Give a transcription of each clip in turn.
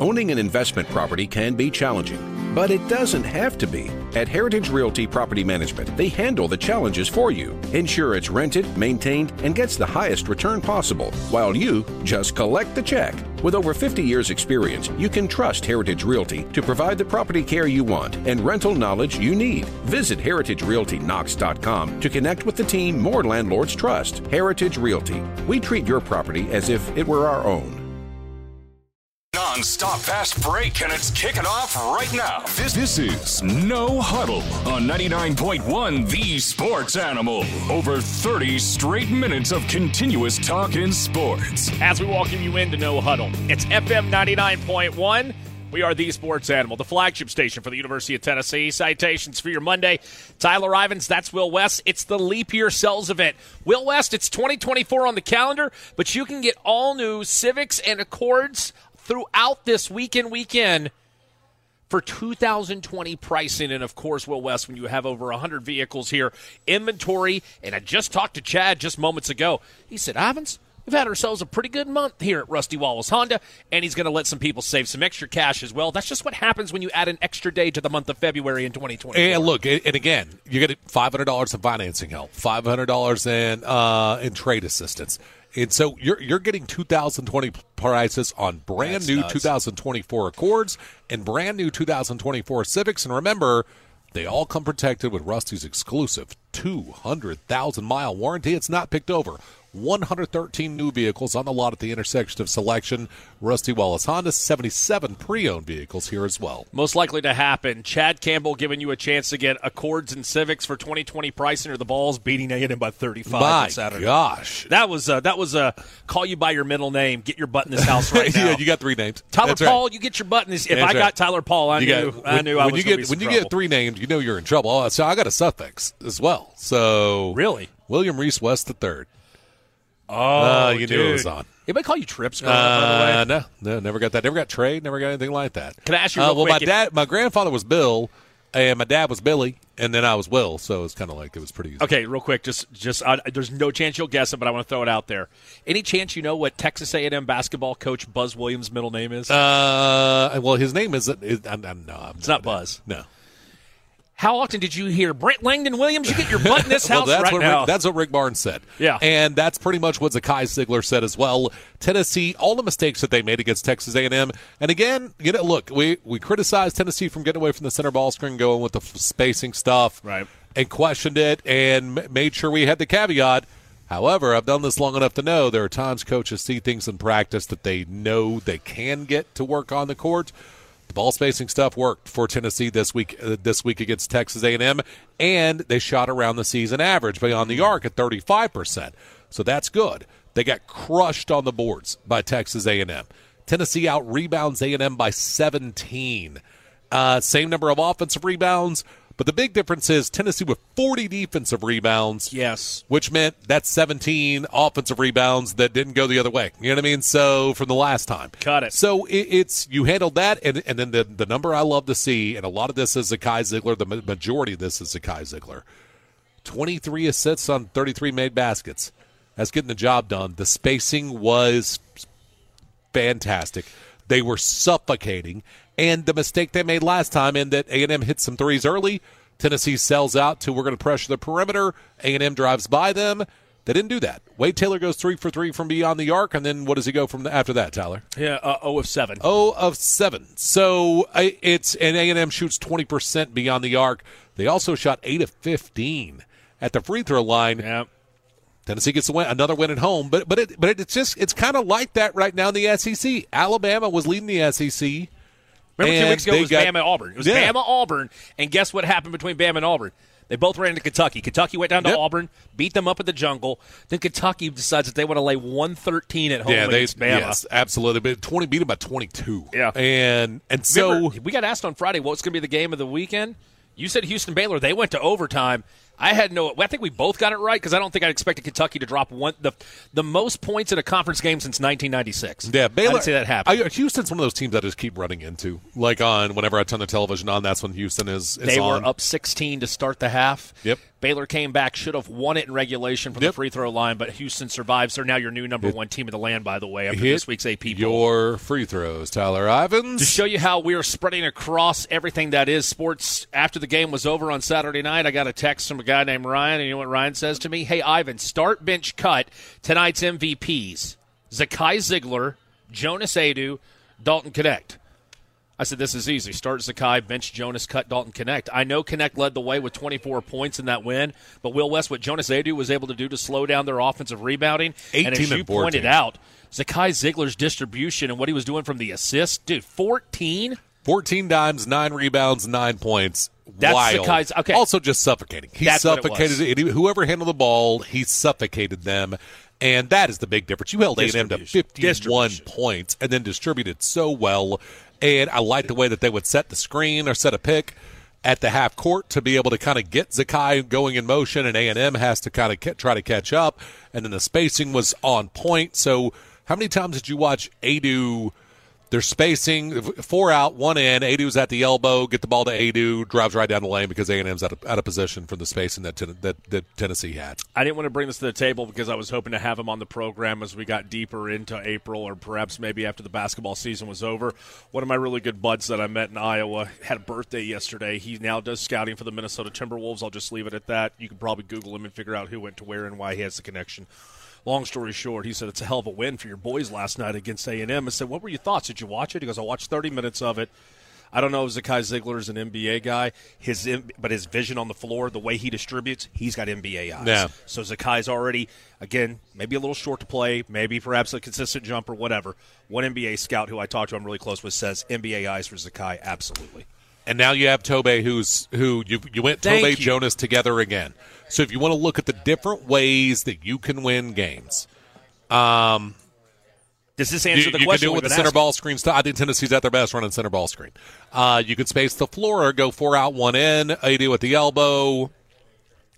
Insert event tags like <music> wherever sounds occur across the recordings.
Owning an investment property can be challenging, but it doesn't have to be. At Heritage Realty Property Management, they handle the challenges for you. Ensure it's rented, maintained, and gets the highest return possible, while you just collect the check. With over 50 years' experience, you can trust Heritage Realty to provide the property care you want and rental knowledge you need. Visit heritagerealtyknox.com to connect with the team more landlords trust. Heritage Realty. We treat your property as if it were our own. Non-stop fast break, and it's kicking off right now. This, this is No Huddle on 99.1 The Sports Animal. Over 30 straight minutes of continuous talk in sports. As we welcome you into No Huddle, it's FM 99.1. We are the Sports Animal, the flagship station for the University of Tennessee. Citations for your Monday. Tyler Ivens, that's Will West. It's the Leap Year Sales event. Will West, it's 2024 on the calendar, but you can get all new Civics and Accords throughout this weekend weekend for 2020 pricing. And of course, Will West, when you have over 100 vehicles here, inventory. And I just talked to Chad just moments ago. He said, Ivens, we've had ourselves a pretty good month here at Rusty Wallace Honda, and he's going to let some people save some extra cash as well. That's just what happens when you add an extra day to the month of February in 2020. And look, and again, you get five hundred dollars in financing help, five hundred dollars in uh, in trade assistance. And so you're you're getting 2020 prices on brand That's new nuts. 2024 Accords and brand new 2024 Civics. And remember, they all come protected with Rusty's exclusive 200,000 mile warranty. It's not picked over. 113 new vehicles on the lot at the intersection of selection. Rusty Wallace Honda, 77 pre-owned vehicles here as well. Most likely to happen. Chad Campbell giving you a chance to get Accords and Civics for 2020 pricing, or the Vols beating A&M by 35 My on Saturday. gosh. That was uh, that was a call you by your middle name. Get your butt in this house right <laughs> now. yeah, you got three names. Tyler That's Paul, right. you get your butt in this. If That's I got right. Tyler Paul, I You knew got- I when- knew I when was you get when you trouble. get three names, you know you're in trouble. Oh, so I got a suffix as well. So Really? William Reese West the third. Oh, Uh, you knew it was on. Anybody call you Trips? growing up, by the way? Uh, no, no, never got that. Never got Trey. Never got anything like that. Can I ask you Uh, well, quick my dad, my grandfather was Bill, and my dad was Billy, and then I was Will. So it's kind of like it was pretty easy. Okay, real quick, just just uh, there's no chance you'll guess it, but I want to throw it out there. Any chance you know what Texas A&M basketball coach Buzz Williams' middle name is? Uh, well, his name isn't. Is, I'm, I'm, no, I'm it's not Buzz. No. How often did you hear Brent Langdon Williams? You get your butt in this <laughs> well, house that's right what now. Rick, that's what Rick Barnes said. Yeah. and that's pretty much what Zakai Zeigler said as well. Tennessee, all the mistakes that they made against Texas A&M, and again, you know, look, we we criticized Tennessee from getting away from the center ball screen, going with the f- spacing stuff, Right. and questioned it, and m- made sure we had the caveat. However, I've done this long enough to know there are times coaches see things in practice that they know they can get to work on the court. The ball spacing stuff worked for Tennessee this week. Uh, this week against Texas A&M, and they shot around the season average beyond the arc at 35 percent. So that's good. They got crushed on the boards by Texas A&M. Tennessee out rebounds A&M by 17. Uh, same number of offensive rebounds, but the big difference is Tennessee with 40 defensive rebounds yes. which meant that's 17 offensive rebounds that didn't go the other way. You know what I mean? So from the last time, Got it. So it, it's you handled that, and and then the the number I love to see, and a lot of this is Zakai Zeigler. The majority of this is Zakai Zeigler. 23 assists on 33 made baskets. That's getting the job done. The spacing was fantastic. They were suffocating, and the mistake they made last time in that A and M hit some threes early. Tennessee sells out to we're going to pressure the perimeter. A and M drives by them. They didn't do that. Wade Taylor goes three for three from beyond the arc, and then what does he go from the, after that, Tyler? Yeah, uh, 0 of 7. Oh of seven. So it's and A and M shoots twenty percent beyond the arc. They also shot eight of fifteen at the free throw line. Yeah. Tennessee gets a win, another win at home, but but it, but it's just it's kind of like that right now in the SEC. Alabama was leading the SEC. Remember two weeks ago it was got- Bama Auburn. It was Yeah. Bama Auburn, and guess what happened between Bama and Auburn? They both ran into Kentucky. Kentucky went down to Yep. Auburn, beat them up at the jungle. Then Kentucky decides that they want to lay 113 at home Yeah, they against Bama. yes, absolutely. But twenty beat them by twenty two. Yeah. and and so Remember, we got asked on Friday what's going to be the game of the weekend. You said Houston Baylor. They went to overtime. I had no. I think we both got it right because I don't think I expected Kentucky to drop one the the most points in a conference game since 1996. Yeah, Baylor. I didn't see that happen. I, Houston's one of those teams I just keep running into. Like on whenever I turn the television on, that's when Houston is. is they on. were up 16 to start the half. Yep. Baylor came back, should have won it in regulation from Yep. the free throw line, but Houston survives. They're now your new number one team in the land, by the way, after this week's AP your free throws, Tyler Ivens. to show you how we are spreading across everything that is sports. After the game was over on Saturday night, I got a text from a guy named Ryan, and you know what Ryan says to me? Hey, Ivan, start bench cut tonight's MVPs: Zakai Zeigler, Jonas Aidoo, Dalton Knecht. I said, this is easy. Start Zakai, bench Jonas, cut Dalton Knecht. I know Knecht led the way with 24 points in that win, but Will West, what Jonas Aidoo was able to do to slow down their offensive rebounding, and as you pointed out, Zakai Zeigler's distribution and what he was doing from the assist, dude, 14? 14 dimes, nine rebounds, nine points. That's Wild. Zakai's- okay. Also, just suffocating. He That's it suffocated it. Whoever handled the ball, he suffocated them. And that is the big difference. You held A&M to Distribution. 51 points and then distributed so well. And I like the way that they would set the screen or set a pick at the half court to be able to kind of get Zakai going in motion, and A&M has to kind of try to catch up. And then the spacing was on point. So how many times did you watch Aidoo – they're spacing four out, one in. Aidoo's at the elbow. Get the ball to Aidoo. Drives right down the lane because A and M's out of, out of position from the spacing that, ten, that that Tennessee had. I didn't want to bring this to the table because I was hoping to have him on the program as we got deeper into April or perhaps maybe after the basketball season was over. One of my really good buds that I met in Iowa had a birthday yesterday. He now does scouting for the Minnesota Timberwolves. I'll just leave it at that. You can probably Google him and figure out who went to where and why he has the connection. Long story short, he said it's a hell of a win for your boys last night against A and M. I said, "What were your thoughts? Did you watch it?" He goes, "I watched 30 minutes of it." I don't know if Zakai Zeigler is an NBA guy, his but his vision on the floor, the way he distributes, he's got NBA eyes. Yeah. So Zakai's already, again, maybe a little short to play, maybe perhaps a consistent jumper, whatever. One NBA scout who I talked to, I'm really close with, says NBA eyes for Zakai, absolutely. And now you have Tobe, who's who you you went Thank Tobe you. Jonas together again. So if you want to look at the different ways that you can win games, Does this you, answer the you can question? do it with the center asking? ball screen. I think Tennessee's at their best running center ball screen. Uh, you can space the floor, or go four out, one in. Aidoo with the elbow,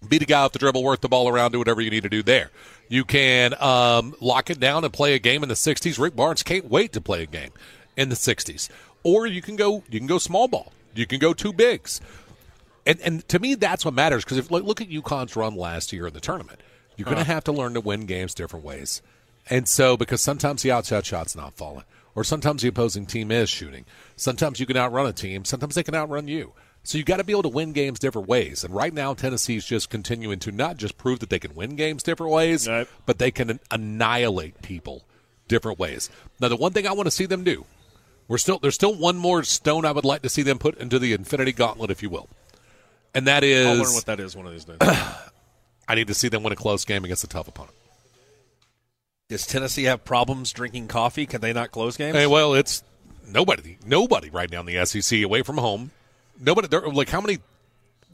beat a guy off the dribble, work the ball around, do whatever you need to do there. You can um, lock it down and play a game in the 60s. Rick Barnes can't wait to play a game in the 60s. Or you can go you can go small ball. You can go two bigs. And and to me that's what matters because if look, look at UConn's run last year in the tournament. You're going to have to learn to win games different ways. And so because sometimes the outside shot's not falling or sometimes the opposing team is shooting. Sometimes you can outrun a team, sometimes they can outrun you. So you got to be able to win games different ways. And right now, Tennessee's just continuing to not just prove that they can win games different ways, but they can annihilate people different ways. Now, the one thing I want to see them do, we're still there's still one more stone I would like to see them put into the Infinity Gauntlet, if you will, and that is I'll learn what that is one of these days. <clears throat> I need to see them win a close game against a tough opponent. Does Tennessee have problems drinking coffee? Can they not close games? Hey, well, it's nobody, nobody right now in the SEC away from home. Nobody. There, like how many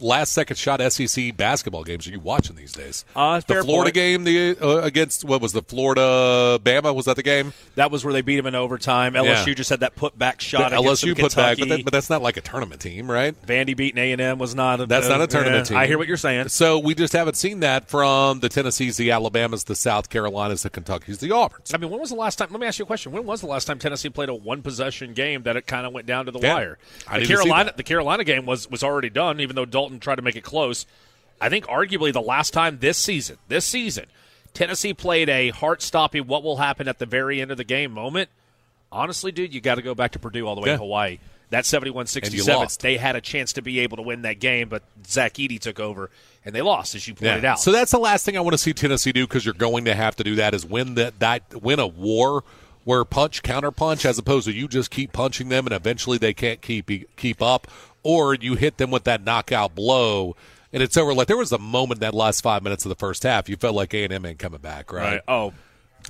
last second shot SEC basketball games are you watching these days? Uh, the Florida point. game, the uh, against what was the Florida Bama? Was that the game? That was where they beat him in overtime. LSU just had that putback shot. The LSU put back, but, that, but that's not like a tournament team, right? Vandy beating A and M was not. A, That's not a tournament yeah, team. I hear what you're saying. So we just haven't seen that from the Tennessees, the Alabamas, the South Carolinas, the Kentuckys, the Auburns. I mean, when was the last time? Let me ask you a question. When was the last time Tennessee played a one possession game that it kind of went down to the Yeah. wire? I The Carolina, the Carolina game was was already done, even though Dalton tried to make it close. I think arguably the last time this season, this season, Tennessee played a heart stopping what will happen at the very end of the game moment. Honestly, dude, you got to go back to Purdue all the way Yeah. to Hawaii. That 71 67, they had a chance to be able to win that game, but Zach Edey took over and they lost, as you pointed out. So that's the last thing I want to see Tennessee do because you're going to have to do that is win that, that win a war where punch counter punch as opposed to you just keep punching them and eventually they can't keep keep up or you hit them with that knockout blow and it's over. Like there was a moment that last five minutes of the first half you felt like A and M ain't coming back, right? Right. Oh,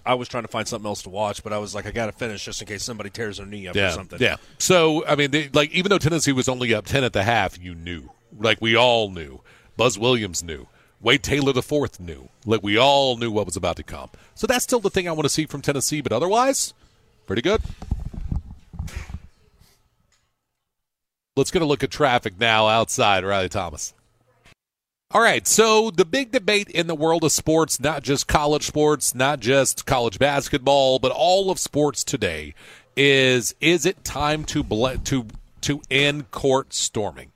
I was trying to find something else to watch, but I was like, I got to finish just in case somebody tears their knee up or Yeah, something. yeah. So I mean, they, like even though Tennessee was only up ten at the half, you knew, like we all knew. Buzz Williams knew. Wade Taylor the fourth knew. Like we all knew what was about to come. So that's still the thing I want to see from Tennessee. But otherwise, pretty good. Let's get a look at traffic now outside. Riley Thomas. All right, so the big debate in the world of sports, not just college sports, not just college basketball, but all of sports today, is is it time to ble- to to end court storming?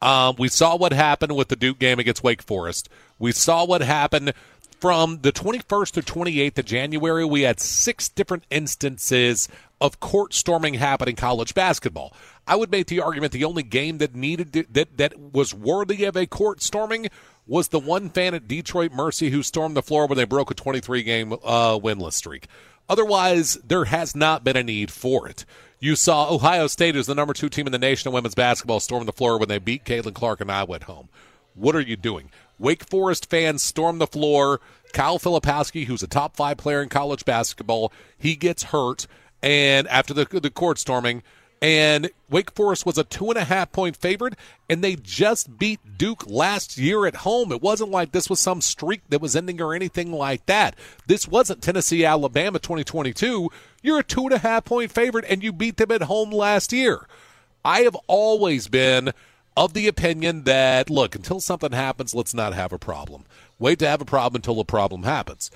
Um, we saw what happened with the Duke game against Wake Forest. We saw what happened from the 21st to 28th of January. We had six different instances of court storming happen in college basketball. I would make the argument the only game that needed to, that that was worthy of a court storming was the one fan at Detroit Mercy who stormed the floor when they broke a 23 game uh, winless streak. Otherwise, there has not been a need for it. You saw Ohio State, who's the number two team in the nation in women's basketball, storm the floor when they beat Caitlin Clark and I went home. What are you doing? Wake Forest fans storm the floor. Kyle Filipowski, who's a top five player in college basketball, he gets hurt, and after the the court storming, and Wake Forest was a two and a half point favorite, and they just beat Duke last year at home. It wasn't like this was some streak that was ending or anything like that. This wasn't Tennessee, Alabama 2022. You're a two and a half point favorite, and you beat them at home last year. I have always been of the opinion that, look, until something happens, let's not have a problem. Wait to have a problem until a problem happens.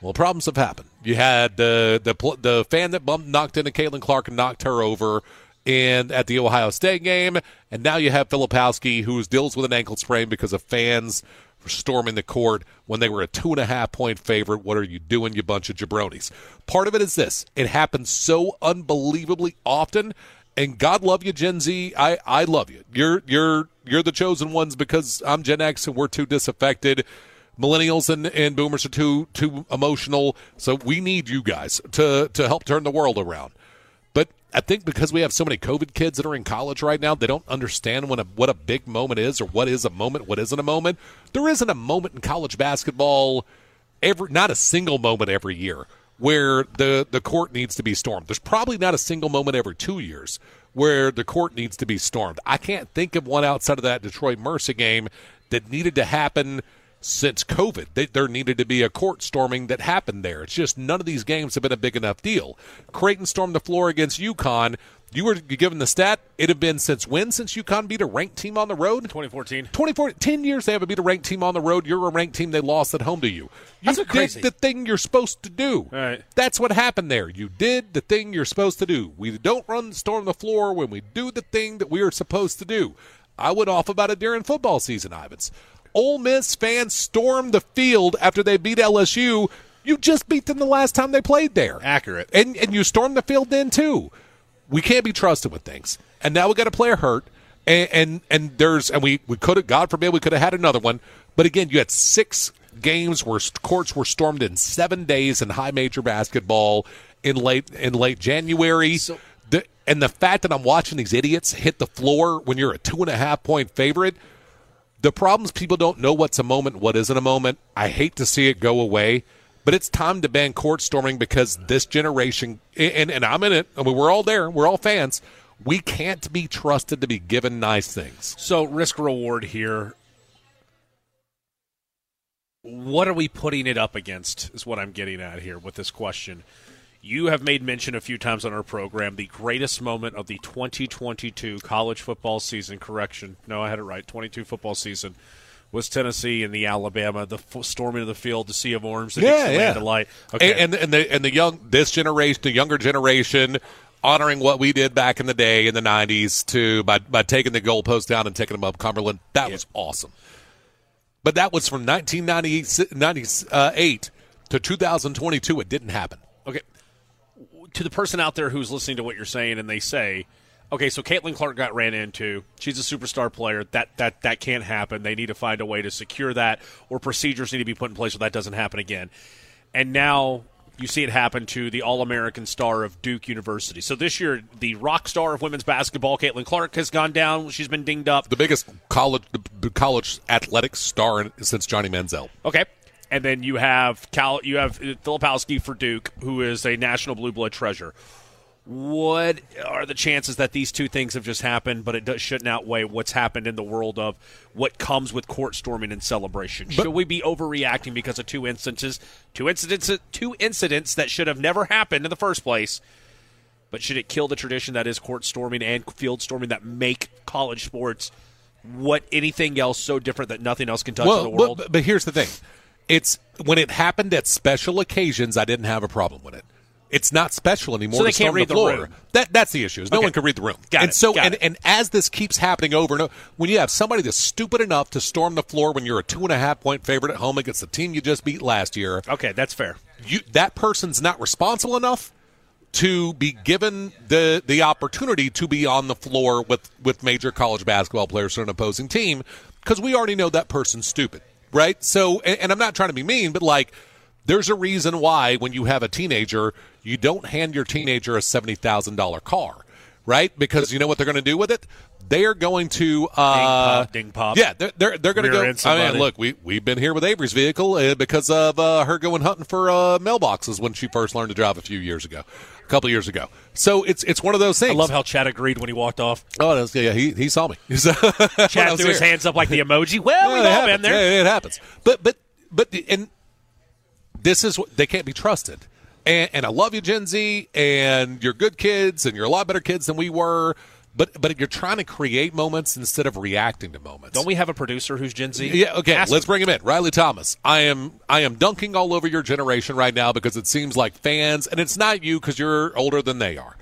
Well, problems have happened. You had the the the fan that bumped, knocked into Caitlin Clark and knocked her over in at the Ohio State game, and now you have Filipowski who deals with an ankle sprain because of fans storming the court when they were a two and a half point favorite. What are you doing, you bunch of jabronis? Part of it is this: it happens so unbelievably often. And God love you, Gen Z. I, I love you. You're you're you're the chosen ones because I'm Gen X and we're too disaffected millennials and, and boomers are too too emotional. So we need you guys to to help turn the world around. I think because we have so many COVID kids that are in college right now, they don't understand what a what a big moment is or what is a moment, what isn't a moment. There isn't a moment in college basketball every not a single moment every year where the the court needs to be stormed. There's probably not a single moment every 2 years where the court needs to be stormed. I can't think of one outside of that Detroit Mercy game that needed to happen since COVID. They, there needed to be a court storming that happened there. It's just none of these games have been a big enough deal. Creighton stormed the floor against UConn. You were given the stat. It had been since when? Since UConn beat a ranked team on the road? 2014. 2014. 10 years they haven't beat a ranked team on the road. You're a ranked team. They lost at home to you. You That's did crazy. the thing you're supposed to do. Right. That's what happened there. You did the thing you're supposed to do. We don't run storm the floor when we do the thing that we are supposed to do. I went off about it during football season, Ivens. Ole Miss fans stormed the field after they beat LSU. You just beat them the last time they played there. Accurate. And and you stormed the field then too. We can't be trusted with things. And now we got a player hurt. And and, and there's and we, we could have God forbid we could have had another one. But again, you had six games where courts were stormed in seven days in high major basketball in late in late January. So- the, and the fact that I'm watching these idiots hit the floor when you're a two and a half point favorite the problems people don't know what's a moment, what isn't a moment. I hate to see it go away, but it's time to ban court storming because this generation, and, and I'm in it. I mean, we're all there. We're all fans. We can't be trusted to be given nice things. So risk reward here. What are we putting it up against? Is what I'm getting at here with this question. You have made mention a few times on our program the greatest moment of the 2022 college football season. Correction, no, I had it right. 22 football season was Tennessee and the Alabama, the f- storming of the field, the sea of orange, the Yeah, yeah. delight. Okay, And, and and the and the young this generation, the younger generation, honoring what we did back in the day in the '90s to by by taking the goalpost down and taking them up Cumberland. That was awesome. But that was from 1998 uh, to 2022. It didn't happen. Okay. To the person out there who's listening to what you're saying and they say, okay, so Caitlin Clark got ran into. She's a superstar player. That that that can't happen. They need to find a way to secure that, or procedures need to be put in place so that doesn't happen again. And now you see it happen to the All-American star of Duke University. So this year, the rock star of women's basketball, Caitlin Clark, has gone down. She's been dinged up. The biggest college college athletics star since Johnny Manziel. Okay. And then you have Cal, you have Filipowski for Duke, who is a national blue blood treasure. What are the chances that these two things have just happened, but it does, shouldn't outweigh what's happened in the world of what comes with court storming and celebration? Should we be overreacting because of two instances, two incidents, two incidents that should have never happened in the first place? But should it kill the tradition that is court storming and field storming that make college sports what anything else so different that nothing else can touch well, in the world? But, but here's the thing: it's when it happened at special occasions, I didn't have a problem with it. It's not special anymore. So they to can't read the the room. That that's the issue. Is no Okay. one can read the room. Got and it, so and, it. and as this keeps happening over and over, when you have somebody that's stupid enough to storm the floor when you're a two and a half point favorite at home against the team you just beat last year, okay, that's fair. you that person's not responsible enough to be given the the opportunity to be on the floor with with major college basketball players for an opposing team because we already know that person's stupid, right? So, and, and I'm not trying to be mean, but like. There's a reason why when you have a teenager, you don't hand your teenager a seventy thousand dollar car, right? Because you know what they're going to do with it. They are going to uh, pop, ding pop. Yeah, they're they're, they're going to go. I mean, look, we we've been here with Avery's vehicle uh, because of uh, her going hunting for uh, mailboxes when she first learned to drive a few years ago, couple years ago. So it's it's one of those things. I love how Chad agreed when he walked off. Oh, that's, yeah, he he saw me. <laughs> So- when I Chad was threw his hands up like the emoji. <laughs> Well, we've it all happens. been there. Yeah, it happens. But but but and this is what they can't be trusted. And, and I love you, Gen Z, and you're good kids, and you're a lot better kids than we were. But but you're trying to create moments instead of reacting to moments. Don't we have a producer who's Gen Z? Yeah, okay. Ask let's him. bring him in. Riley Thomas. I am I am dunking all over your generation right now because it seems like fans and it's not you because you're older than they are.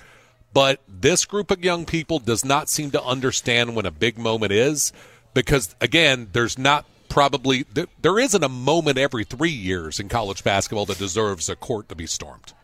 But this group of young people does not seem to understand when a big moment is because again, there's not probably there, there isn't a moment every 3 years in college basketball that deserves a court to be stormed.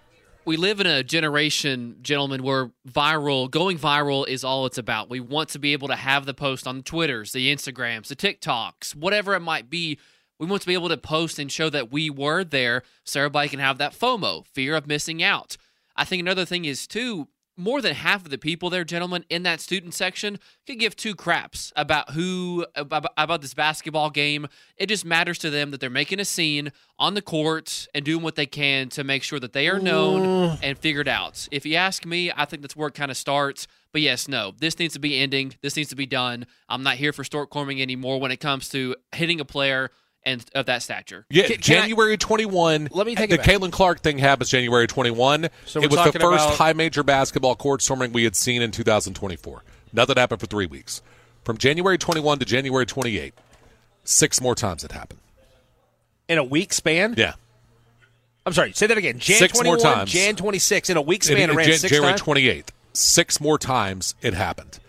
We live in a generation, gentlemen, where viral, going viral is all it's about. We want to be able to have the post on the Twitters, the Instagrams, the TikToks, whatever it might be. We want to be able to post and show that we were there so everybody can have that FOMO, fear of missing out. I think another thing is, too, more than half of the people there, gentlemen, in that student section could give two craps about who about, about this basketball game. It just matters to them that they're making a scene on the court and doing what they can to make sure that they are known and figured out. If you ask me, I think that's where it kind of starts. But yes, no, this needs to be ending. This needs to be done. I'm not here for Stork Corming anymore when it comes to hitting a player and of that stature. Yeah, Can- can I- January 21. Let me take the it. Caitlin Clark thing happens January 21. So it was the first about- high major basketball court storming we had seen in 2024. Nothing happened for three weeks. From January 21 to January 28, six more times it happened. in a week span. Yeah. I'm sorry. Say that again. Jan Six more 21, times. Jan 26 in a week In- span. in it ran Jan- six January times. 28th. Six more times it happened.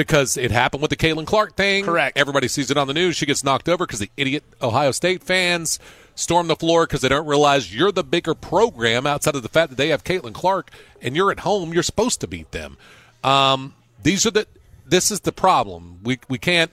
Because it happened with the Caitlin Clark thing. Correct. Everybody sees it on the news. She gets knocked over because the idiot Ohio State fans storm the floor because they don't realize you're the bigger program outside of the fact that they have Caitlin Clark and you're at home. You're supposed to beat them. Um, these are the. This is the problem. We we can't.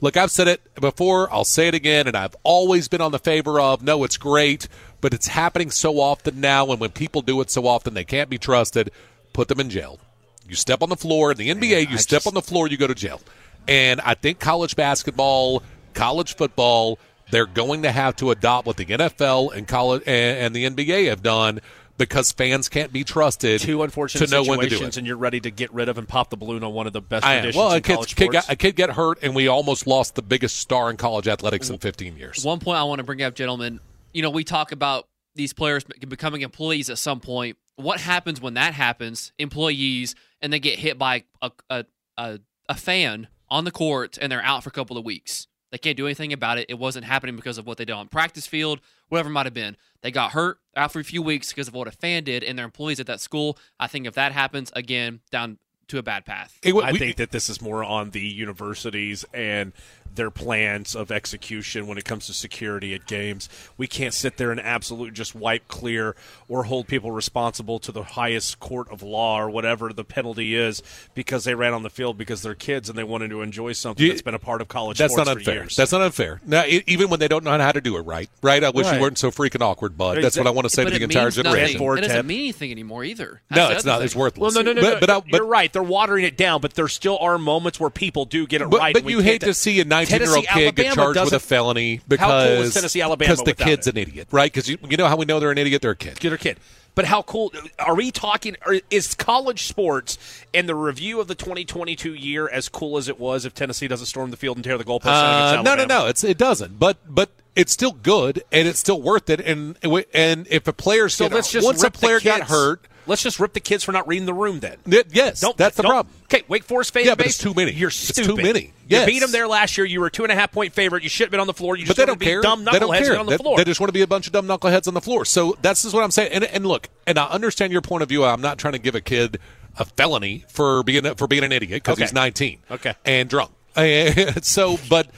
Look, I've said it before. I'll say it again, and I've always been on the favor of no, it's great, but it's happening so often now, and when people do it so often, they can't be trusted. Put them in jail. You step on the floor in the NBA. you step on the floor, you go to jail. And I think college basketball, college football, they're going to have to adopt what the NFL and college and, and the NBA have done because fans can't be trusted Two unfortunate to know when to do situations, it. and you're ready to get rid of and pop the balloon on one of the best I am. Well, a in kid, college kid, sports. got, a kid get hurt, and we almost lost the biggest star in college athletics in 15 years. One point I want to bring up, gentlemen. You know, we talk about these players becoming employees at some point. What happens when that happens? Employees and they get hit by a a, a, a fan on the court and they're out for a couple of weeks. They can't do anything about it. It wasn't happening because of what they did on practice field, whatever it might have been. They got hurt out for a few weeks because of what a fan did, and their employees at that school. I think if that happens again, down to a bad path. It w- I we- think that this is more on the universities and their plans of execution when it comes to security at games. We can't sit there and absolutely just wipe clear or hold people responsible to the highest court of law or whatever the penalty is because they ran on the field because they're kids and they wanted to enjoy something You- that's been a part of college That's sports not for unfair. years. That's not unfair. Now, e even when they don't know how to do it right, right? I wish Right. you weren't so freaking awkward, bud. That's what I want to say but to the entire means nothing. generation. It doesn't mean anything anymore either. That's No, it's other not. It's thing. worthless. well, no, no, no, But, no. but, I, but you're right. They're watering it down, but there still are moments where people do get it But, right. but you hate can't- to see a 19 year old Tennessee, kid get charged with a felony How cool is because Tennessee, Alabama because the kid's it? an idiot, right? Because you, you know how we know they're an idiot? They're a kid. kid or kid. But how cool are we talking? Is college sports and the review of the 2022 year as cool as it was if Tennessee doesn't storm the field and tear the goalposts? Uh, no, no, no. It's it doesn't. But but it's still good and it's still worth it. And and if a player So let's just once a player got hurt, let's just rip the kids for not reading the room. Then yes, don't that's the don't- problem. Okay, Wake Forest fan Yeah, but base. it's too many. You're It's stupid. too many. You beat them there last year. You were a two and a half point favorite. You should have been on the floor. You but they don't be care. Dumb they don't knuckleheads care. on the They- floor. They, just want to be a bunch of dumb knuckleheads on the floor. So that's just what I'm saying. And, and look, and I understand your point of view. I'm not trying to give a kid a felony for being for being an idiot because Okay. he's 19. Okay. and drunk. <laughs> So, but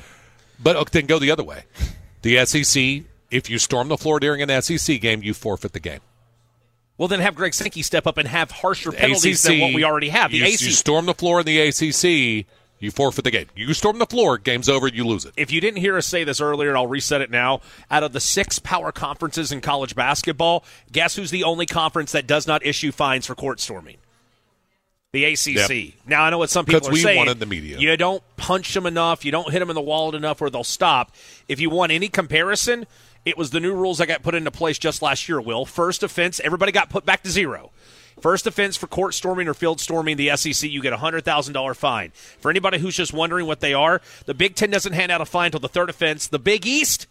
but okay, then go the other way. The SEC. If you storm the floor during an SEC game, you forfeit the game. Well, then have Greg Sankey step up and have harsher The penalties ACC, than what we already have. The you, ACC. you storm the floor in the ACC, you forfeit the game. You storm the floor, game's over, you lose it. if you didn't hear us say this earlier, and I'll reset it now, out of the six power conferences in college basketball, guess who's the only conference that does not issue fines for court storming? The ACC. Yep. Now I know what some people are we saying. wanted the media. You don't punch them enough. You don't hit them in the wallet enough where they'll stop. If you want any comparison, it was the new rules that got put into place just last year. Will first offense, everybody got put back to zero. First offense for court storming or field storming the SEC, you get a hundred thousand dollar fine. For anybody who's just wondering what they are, the Big Ten doesn't hand out a fine until the third offense. The Big East,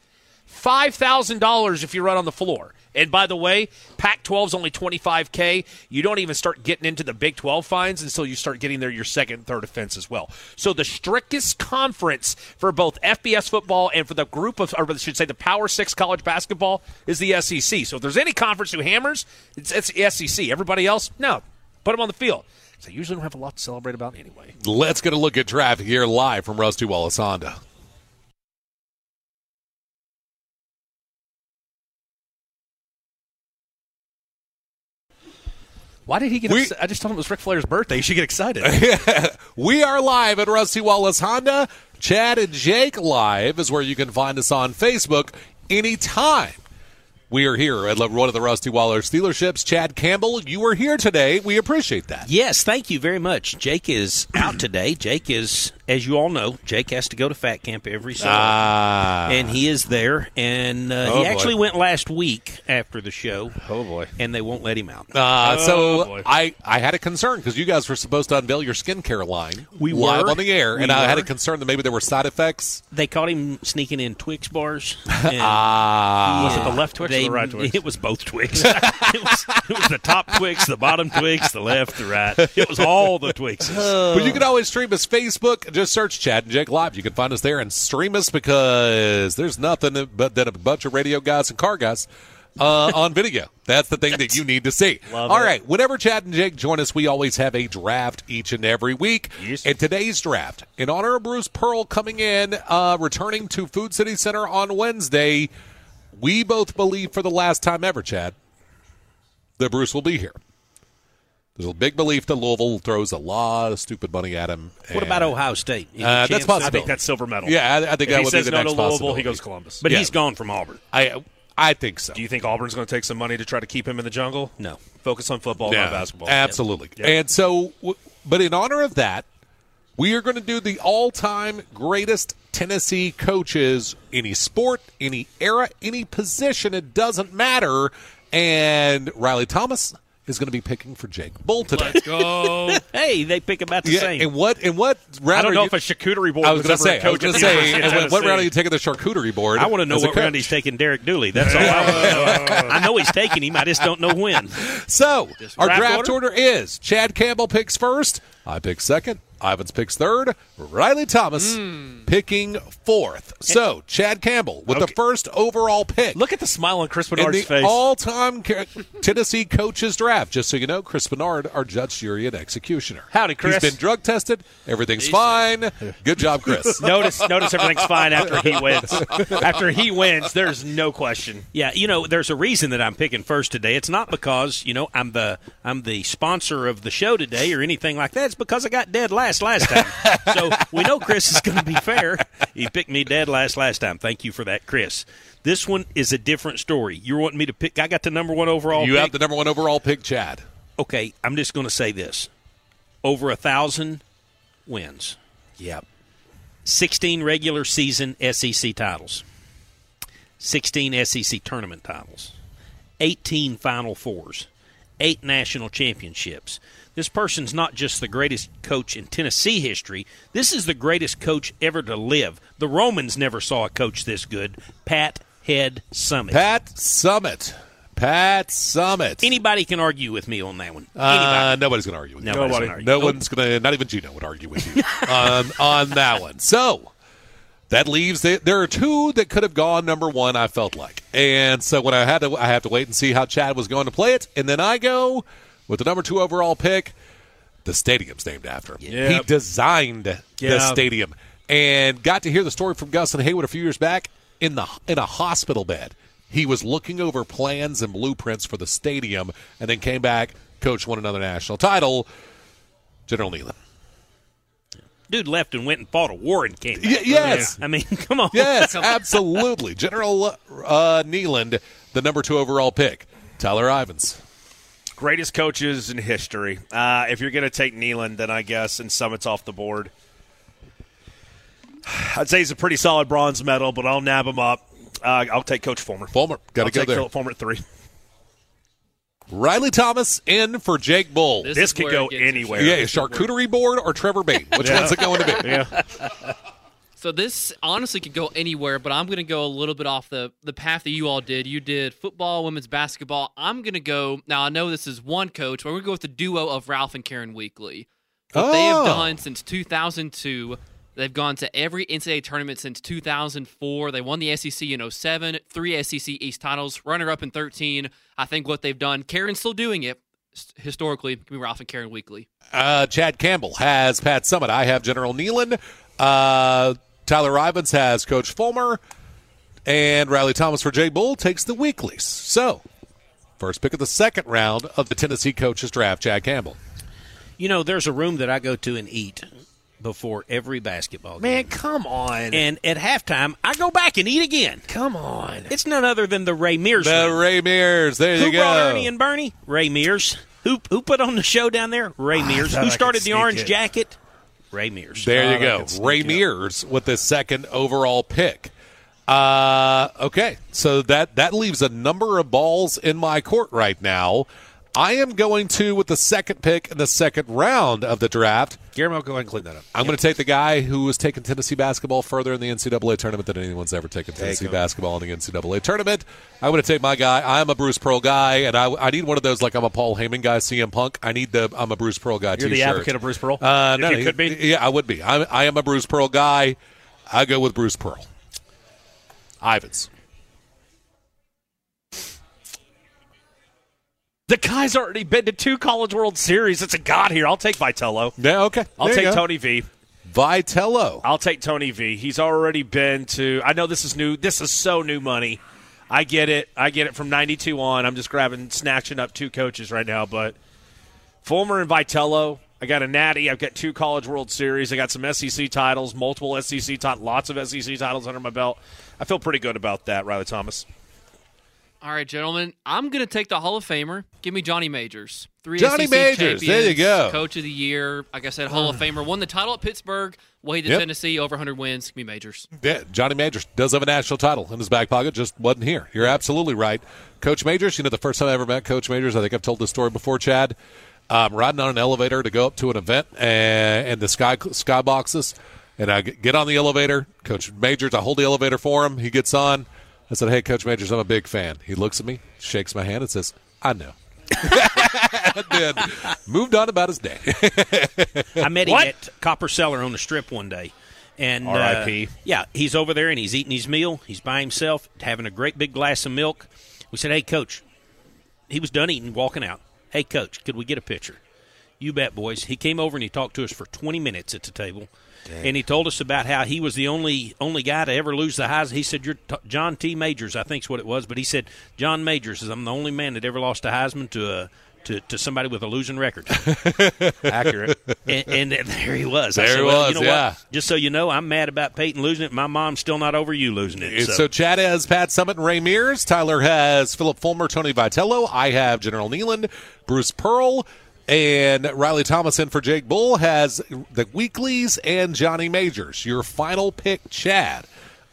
five thousand dollars if you run on the floor. And by the way, Pac-12 is only twenty five k. You don't even start getting into the Big Twelve fines until you start getting there your second, third offense as well. So the strictest conference for both FBS football and for the group of, or I should say, the Power Six college basketball is the SEC. So if there's any conference who hammers, it's, it's the SEC. Everybody else, no, put them on the field. So usually don't have a lot to celebrate about anyway. Let's get a look at traffic here live from Rusty Wallace Honda. Why did he get We- upset? I just told him it was Ric Flair's birthday. You should get excited. <laughs> We are live at Rusty Wallace Honda. Chad and Jake live is where you can find us on Facebook anytime. We are here at one of the Rusty Wallace dealerships. Chad Campbell, you are here today. We appreciate that. Yes, thank you very much. Jake is out today. Jake is, as you all know, Jake has to go to fat camp every so Ah. and he is there. And uh, Oh, he boy. actually went last week after the show. Oh, boy. And they won't let him out. Uh, Oh, so boy. I, I had a concern because you guys were supposed to unveil your skincare line We live were. on the air, We and I had a concern that maybe there were side effects. They caught him sneaking in Twix bars. <laughs> and Ah, Was it the left Twix or they- the right Twix? <laughs> It was both Twix. <laughs> it, was, it was the top Twix, the bottom Twix, the left, the right. It was all the Twixes. <laughs> But you can always stream us Facebook. Just search Chad and Jake Live. You can find us there and stream us because there's nothing but than a bunch of radio guys and car guys uh, on video. That's the thing that you need to see. Love All it. right. Whenever Chad and Jake join us, we always have a draft each and every week. Yes. And today's draft, in honor of Bruce Pearl coming in, uh, returning to Food City Center on Wednesday, we both believe for the last time ever, Chad, that Bruce will be here. There's a big belief that Louisville throws a lot of stupid money at him. What about Ohio State? Uh, that's possible. I think that's silver medal. Yeah, I, I think If that he would be the no next to Louisville, possibility. he goes Columbus. But Yeah. he's gone from Auburn. I I think so. Do you think Auburn's going to take some money to try to keep him in the jungle? No. Focus on football, Yeah, not basketball. Absolutely. Yep. And so, but in honor of that, we are going to do the all-time greatest Tennessee coaches, any sport, any era, any position. It doesn't matter. And Riley Thomas is going to be picking for Jake Bull today. Let's go. <laughs> Hey, they pick about the Yeah, same. and what and what round I don't know you- if a charcuterie board I was was going to say. I was coach going to say. University of and what, what round are you taking the charcuterie board? I want to know what round he's taking Derek Dooley. That's all I want to know. I know he's taking him. I just don't know when. <laughs> So our draft draft order? order? is Chad Campbell picks first, I pick second, Ivens picks third, Riley Thomas hmm. Picking fourth. So Chad Campbell with the first overall pick. Look at the smile on Chris in Bernard's the face. all-time Tennessee coaches draft. Just so you know, Chris Bernard, our judge, jury, and executioner. Howdy, Chris. He's been drug tested. Everything's fine. Good job, Chris. <laughs> notice, notice everything's fine after he wins. <laughs> after he wins, there's no question. Yeah, you know, there's a reason that I'm picking first today. It's not because you know I'm the I'm the sponsor of the show today or anything like that. It's because I got dead last last time. <laughs> so we know Chris is going to be fair. He picked me dead last last time. Thank you for that, Chris. This one is a different story. You're wanting me to pick? I got the number one overall. you pick. have the number one overall pick, Chad. okay, I'm just going to say this: over a thousand wins. Yep. 16 regular season SEC titles, 16 SEC tournament titles, 18 Final Fours, eight national championships. This person's not just the greatest coach in Tennessee history. This is the greatest coach ever to live. The Romans never saw a coach this good. Pat Head Summitt. Pat Summitt Pat Summitt. Anybody can argue with me on that one. Uh, nobody's going to argue with you. Nobody's gonna. No Nope. one's going to, not even Gino would argue with you <laughs> on, on that one. So that leaves, the, there are two that could have gone number one, I felt like. And so when I had to, I have to wait and see how Chad was going to play it. And then I go with the number two overall pick. The stadium's named after him. Yep. He designed the stadium and got to hear the story from Gus and Haywood a few years back in the in a hospital bed. He was looking over plans and blueprints for the stadium, and then came back. Coach won another national title. General Neyland. Dude left and went and fought a war and came back. Y- yes. I mean, <laughs> come on. Yes, absolutely. General uh, Neyland, the number two overall pick. Tyler Ivens. Greatest coaches in history. Uh, if you're going to take Neyland, then I guess, and Summitt's off the board. I'd say he's a pretty solid bronze medal, but I'll nab him up. Uh, I'll take Coach Fulmer. Fulmer, got to go take there. Philip Fulmer at three. Riley Thomas in for Jake Bull. This, This could go anywhere. yeah, interesting. charcuterie board or Trevor Bayne? Which one's it going to be? <laughs> Yeah. So this honestly could go anywhere, but I'm going to go a little bit off the the path that you all did. You did football, women's basketball. I'm going to go now. I know this is one coach, but we're going to go with the duo of Ralph and Karen Weekly. What they have Oh. done since 2002, they've gone to every NCAA tournament since 2004. They won the SEC in 07, three SEC East titles, runner up in 13. I think what they've done, Karen's still doing it. Historically, give me Ralph and Karen Weekly. Uh, Chad Campbell has Pat Summitt. I have General Neyland. Uh, Tyler Ivens has Coach Fulmer. And Riley Thomas for Jay Bull takes the weeklies. So, first pick of the second round of the Tennessee coaches draft, Chad Campbell. You know, there's a room that I go to and eat before every basketball game. Man, come on. And at halftime, I go back and eat again. come on. It's none other than the Ray Mears. The room. Ray Mears. There Who you go. brought Ernie and Bernie? Ray Mears. Who who put on the show down there? Ray ah, Mears. Who started the orange it. jacket? Ray Mears. There you Thought go. could Ray it. Mears with the second overall pick. Uh, okay, so that that leaves a number of balls in my court right now. I am going to with the second pick in the second round of the draft. Guillermo, go ahead and clean that up. I'm going to take the guy who has taken Tennessee basketball further in the NCAA tournament than anyone's ever taken Tennessee him. basketball in the NCAA tournament. I'm going to take my guy. I'm a Bruce Pearl guy, and I, I need one of those like I'm a Paul Heyman guy, CM Punk. I need the I'm a Bruce Pearl guy. You're the t-shirt. advocate of Bruce Pearl? Uh, no, you he- could be? Yeah, I would be. I, I am a Bruce Pearl guy. I go with Bruce Pearl. Ivens. The guy's already been to two College World Series. It's a god here. I'll take Vitello. Yeah, okay. I'll There take. Tony V. Vitello. I'll take Tony V. He's already been to. I know this is new. This is so new money. I get it. I get it from '92 on. I'm just grabbing, snatching up two coaches right now. But Fulmer and Vitello. I got a Natty. I've got two College World Series. I got some SEC titles, multiple SEC titles, lots of SEC titles under my belt. I feel pretty good about that, Riley Thomas. All right, gentlemen, I'm going to take the Hall of Famer. Give me Johnny Majors. Three Johnny SEC Majors, there you go. Coach of the year. Like I said, Hall of <sighs> Famer. Won the title at Pittsburgh. Way to Yep. Tennessee, over 100 wins. Give me Majors. Yeah, Johnny Majors does have a national title in his back pocket, just wasn't here. You're absolutely right. Coach Majors, you know, the first time I ever met Coach Majors, I think I've told this story before, Chad. Um, riding on an elevator to go up to an event and, and the sky sky boxes, and I get on the elevator. Coach Majors, I hold the elevator for him. He gets on. I said, "Hey, Coach Majors, I'm a big fan." He looks at me, shakes my hand, and says, "I know." <laughs> and then moved on about his day. I met him What? at Copper Cellar on the strip one day. And uh, yeah, he's over there and he's eating his meal. He's by himself, having a great big glass of milk. We said, "Hey, coach." He was done eating, walking out. Hey, coach, could we get a picture? You bet, boys. He came over and he talked to us for 20 minutes at the table, and he told us about how he was the only only guy to ever lose the Heisman. He said, "You're t- John T. Majors, I think's what it was," but he said, "John Majors is I'm the only man that ever lost a Heisman to a." To, to somebody with a losing record. <laughs> Accurate. and, and there he was. I There said, well, was, You know yeah. what? Just so you know, I'm mad about Peyton losing it. My mom's still not over you losing it. So, So, Chad has Pat Summitt and Ray Mears. Tyler has Philip Fulmer, Tony Vitello. I have General Neyland, Bruce Pearl, and Riley Thomason for Jake Bull has the Weeklies and Johnny Majors. Your final pick, Chad,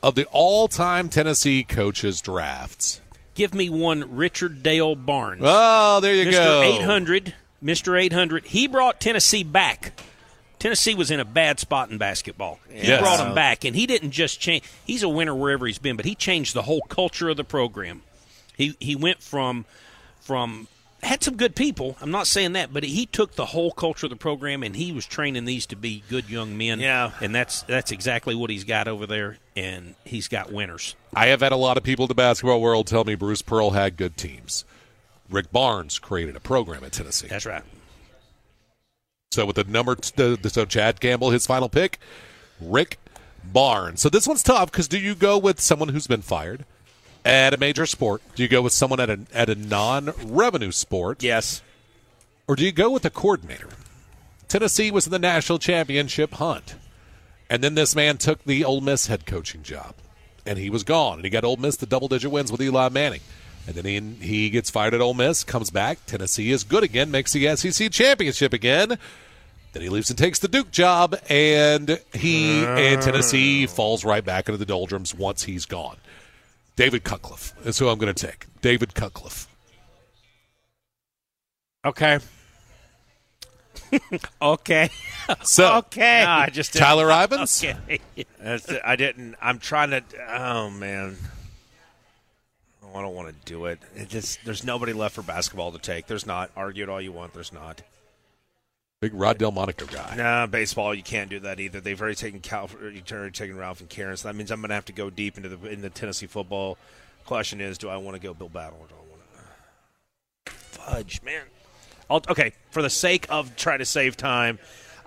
of the all-time Tennessee coaches drafts. give me one Richard Dale Barnes. Oh, there you go. Mr. go. 800. Mr. 800. He brought Tennessee back. Tennessee was in a bad spot in basketball. He Yes. brought him back, and he didn't just change. He's a winner wherever he's been, but he changed the whole culture of the program. He he went from from had some good people. I'm not saying that, but he took the whole culture of the program and he was training these to be good young men. Yeah. and that's that's exactly what he's got over there, and he's got winners. I have had a lot of people in the basketball world tell me Bruce Pearl had good teams. Rick Barnes created a program at Tennessee. That's right. So with the number, t- the, the- so Chad Campbell, his final pick, Rick Barnes. So this one's tough because do you go with someone who's been fired at a major sport? Do you go with someone at a at a non-revenue sport? Yes. Or do you go with a coordinator? Tennessee was in the national championship hunt. And then this man took the Ole Miss head coaching job. And he was gone. And he got Ole Miss the double digit wins with Eli Manning. And then he, he gets fired at Ole Miss, comes back. Tennessee is good again, makes the SEC championship again. Then he leaves and takes the Duke job, and he and Tennessee falls right back into the doldrums once he's gone. David Cutcliffe is who I'm going to take. David Cutcliffe. Okay. <laughs> Okay, So, okay. No, I just didn't. Tyler <laughs> Ivens. okay. That's it. I didn't. I'm trying to. Oh man. Oh, I don't want to do it. It just there's nobody left for basketball to take. There's not. Argue it all you want. There's not. Big Rod Delmonico guy. Nah, baseball you can't do that either. They've already taken Cal. Already taken Ralph and Karen. So that means I'm going to have to go deep into the in the Tennessee football. Question is, do I want to go Bill Battle or do I want to fudge, man? I'll, okay, for the sake of trying to save time,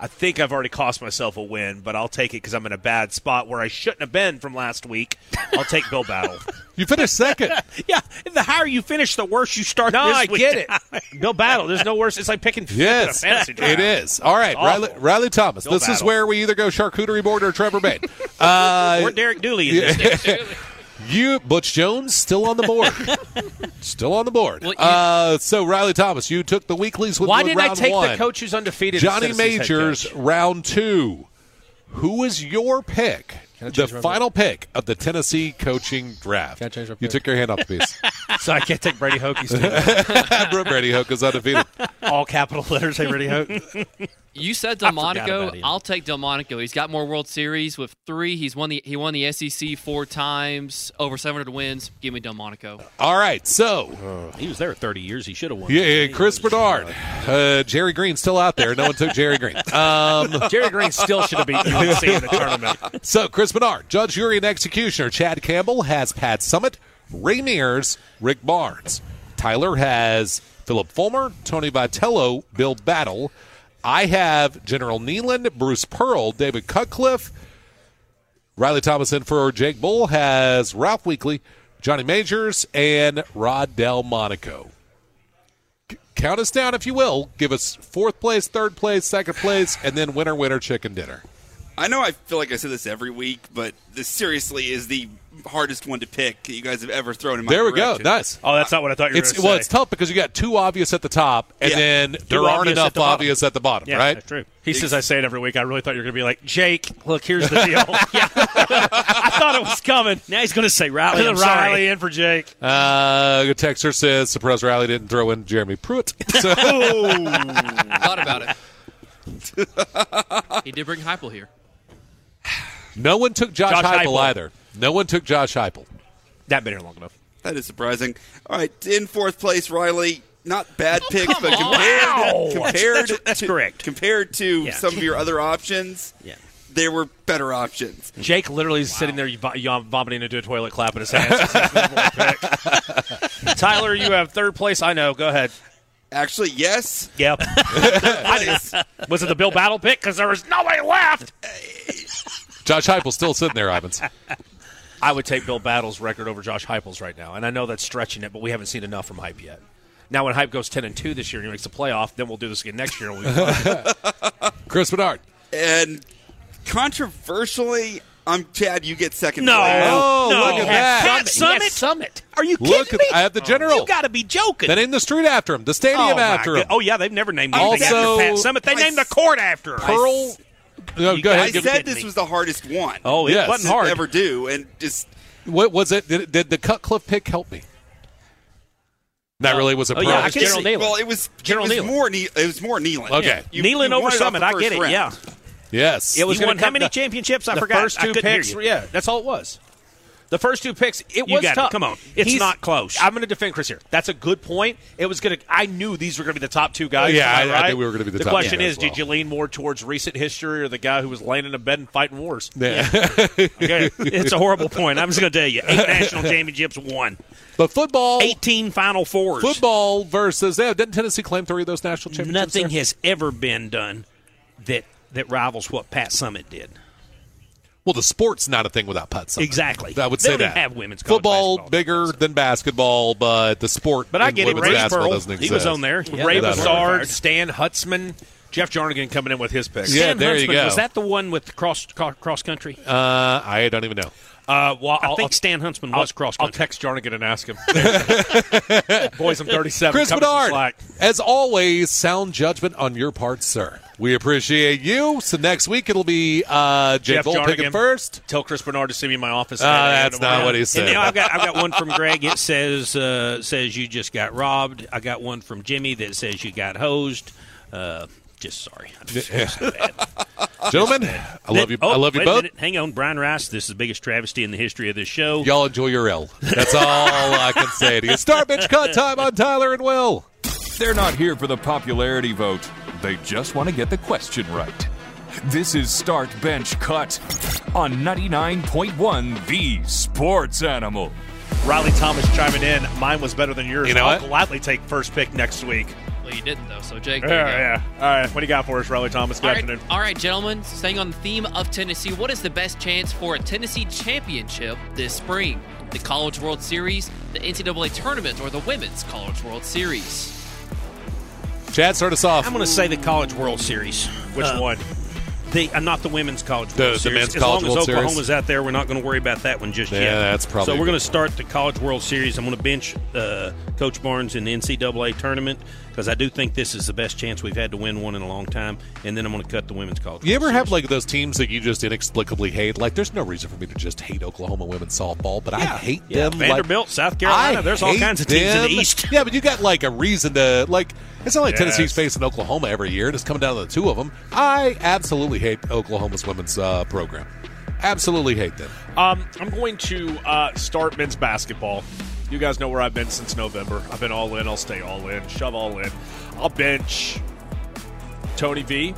I think I've already cost myself a win, but I'll take it because I'm in a bad spot where I shouldn't have been from last week. I'll take Bill Battle. <laughs> You finished second. <laughs> Yeah, the higher you finish, the worse you start. No, this I week. get it. <laughs> Bill Battle. There's no worse. It's like picking fifth in a yes, fantasy draft. it is. All right, Riley, Riley Thomas. Bill this is where we either go charcuterie board or Trevor Bayne. Uh, Or Derek Dooley. You, Butch Jones, still on the board. <laughs> still on the board. Well, you- uh, so, Riley Thomas, you took the weeklies with. Why didn't I take one. the coach who's undefeated? Johnny as Tennessee's head Majors, round two. Who is your pick? The final pick of the Tennessee coaching draft. Can I change my You took your hand off the piece. <laughs> So I can't take Brady Hoke's <laughs> team. Brady Hoke is undefeated. All capital letters. Hey, Brady Hoke. <laughs> You said forgot Delmonico. I'll take Delmonico. He's got more World Series with three. He's won the he won the SEC four times, over 700 wins. Give me Delmonico. All right, so he was there 30 years. He should have won. yeah, yeah, Chris Bernard, uh, Jerry Green's still out there. No one took Jerry Green. Um, Jerry Green still should have beat UNC in the tournament. So, Chris Bernard, Judge, Jury, and Executioner. Chad Campbell has Pat Summitt, Ray Mears, Rick Barnes. Tyler has Phillip Fulmer, Tony Vitello, Bill Battle. I have General Neyland, Bruce Pearl, David Cutcliffe. Riley Thomas in for Jake Bull has Ralph Weekly, Johnny Majors, and Rod Delmonico. C- Count us down, if you will. Give us fourth place, third place, second place, and then winner, winner, chicken dinner. I know I feel like I say this every week, but this seriously is the hardest one to pick you guys have ever thrown in my There we go. Nice. Oh, that's not what I thought you were It's going to say. well, say. it's tough because you got two obvious at the top, and Yeah. then there aren't enough at the bottom. obvious at the bottom, Yeah, right? that's true. He says I say it every week. I really thought you were going to be like, Jake, look, here's the deal. <laughs> <laughs> I thought it was coming. Now he's going to say Riley. I'm <laughs> Riley sorry. in for Jake. Uh, the texter says surprise Riley didn't throw in Jeremy Pruitt. So, Thought about it. he did bring Heupel here. No one took Josh, Josh Heupel, Heupel. either. No one took Josh Heupel. That been here long enough. That is surprising. All right, in fourth place, Riley. Not bad oh, picks, but compared Wow. compared That's- that's to, correct. compared to Yeah. some of your other options, Yeah. there were better options. Jake literally is sitting there vomiting into a toilet, clapping his hands. This is the number one pick. <laughs> Tyler, you have third place. I know. Go ahead. Actually, yes. Yep. <laughs> <laughs> Was it the Bill Battle pick? Because there was nobody left. Uh, Josh Heupel's still sitting there, Ivens. <laughs> I would take Bill Battle's record over Josh Heupel's right now, and I know that's stretching it, but we haven't seen enough from Hype yet. Now, when Hype goes ten and two this year and he makes the playoff, then we'll do this again next year. And we'll. <laughs> Chris Bernard. And controversially, I'm Chad. You get second No. place. Oh, no. look at that. Pat Summitt? Summitt. Are you Look kidding at- me? I have the general. You got to be joking. They named the street after him, the stadium oh, after him. God. Oh, yeah, they've never named anything Also- after Pat Summitt. They I named the court after her. Pearl. No, go I ahead. Give, said this me. was the hardest one. Oh, it Yes. wasn't hard. ever do, and just what was it? Did, did the Cutcliffe pick help me? That really was a oh, yeah, I General see. Neyland. well, it was General it was Neyland. more ne- it was more Neyland. Okay. You- Neyland you over won it off Summitt. I get it. round. Yeah. yes. It was You gonna won how many the- championships? I the forgot. first two couldn't hear picks. you. Yeah, that's all it was. The first two picks, it You was got it. tough. Come on. It's not close. I'm going to defend Chris here. That's a good point. It was going to. I knew these were going to be the top two guys. Yeah, Am I- I knew we were gonna be the The top question two is, as well. did you lean more towards recent history or the guy who was laying in a bed and fighting wars? Yeah. <laughs> Okay, it's a horrible point. I'm just going to tell you, eight national <laughs> championships, one, but football, eighteen Final Fours. football versus yeah, didn't Tennessee claim three of those national championships? Nothing there? has ever been done that that rivals what Pat Summitt did. Well, the sport's not a thing without Pat Summitt. Exactly. I would They say don't that. have women's football basketball. bigger than basketball, but the sport. But I in get it. women's Ray basketball Pearl, doesn't he was on there. Yeah, Ray without Stan Huntsman, Jeff Jarnigan coming in with his picks. Yeah, Stan there you go. Was that the one with cross cross, cross country? Uh, I don't even know. Uh, well, I I'll, think I'll- Stan Huntsman was cross I'll text Jarnigan and ask him. <laughs> Boys, I'm 37. Chris Cut Bernard, as always, sound judgment on your part, sir. We appreciate you. So next week it'll be uh, Jay Jeff Volt picking Jarnigan. first. Tell Chris Bernard to see me in my office. Uh, that's not what he And said. now I've got I've got one from Greg. It says uh, says you just got robbed. I got one from Jimmy that says you got hosed. Uh, just sorry. I'm <laughs> just so bad. Gentlemen, I love you. Oh, I love you both. Hang on, Brian Rice. This is the biggest travesty in the history of this show. Y'all enjoy your L. That's all I can say to you. Start bench cut time on Tyler and Will. They're not here for the popularity vote. They just want to get the question right. This is Start Bench Cut on 99.1 The Sports Animal. Riley Thomas chiming in. Mine was better than yours. You know I'll what? gladly take first pick next week. Well, you didn't though. So Jake, there you go. Yeah, yeah. All right, what do you got for us, Riley Thomas? Good All right, afternoon. all right, gentlemen. Staying on the theme of Tennessee, what is the best chance for a Tennessee championship this spring? The College World Series, the NCAA tournament, or the Women's College World Series? Chad, start us off. I'm going to say the College World Series. Which Uh, one? The uh, not the women's college The- World the Series. men's as College long as World Series? Oklahoma's out there, we're not going to worry about that one just Yeah, yet. that's probably So we're going to start the College World Series. I'm going to bench uh, Coach Barnes in the NCAA tournament because I do think this is the best chance we've had to win one in a long time. And then I'm going to cut the women's college. You World ever have like those teams that you just inexplicably hate? Like, there's no reason for me to just hate Oklahoma women's softball, but I hate Yeah, them. Vanderbilt, like, South Carolina. I There's all kinds of teams in the. East. Yeah, but you got like a reason to like. It's not like Yes. Tennessee's facing Oklahoma every year, and it's coming down to the two of them. I absolutely hate Oklahoma's women's uh, program. Absolutely hate them. Um, I'm going to uh, start men's basketball. You guys know where I've been since November. I've been all in. I'll stay all in. Shove all in. I'll bench Tony V.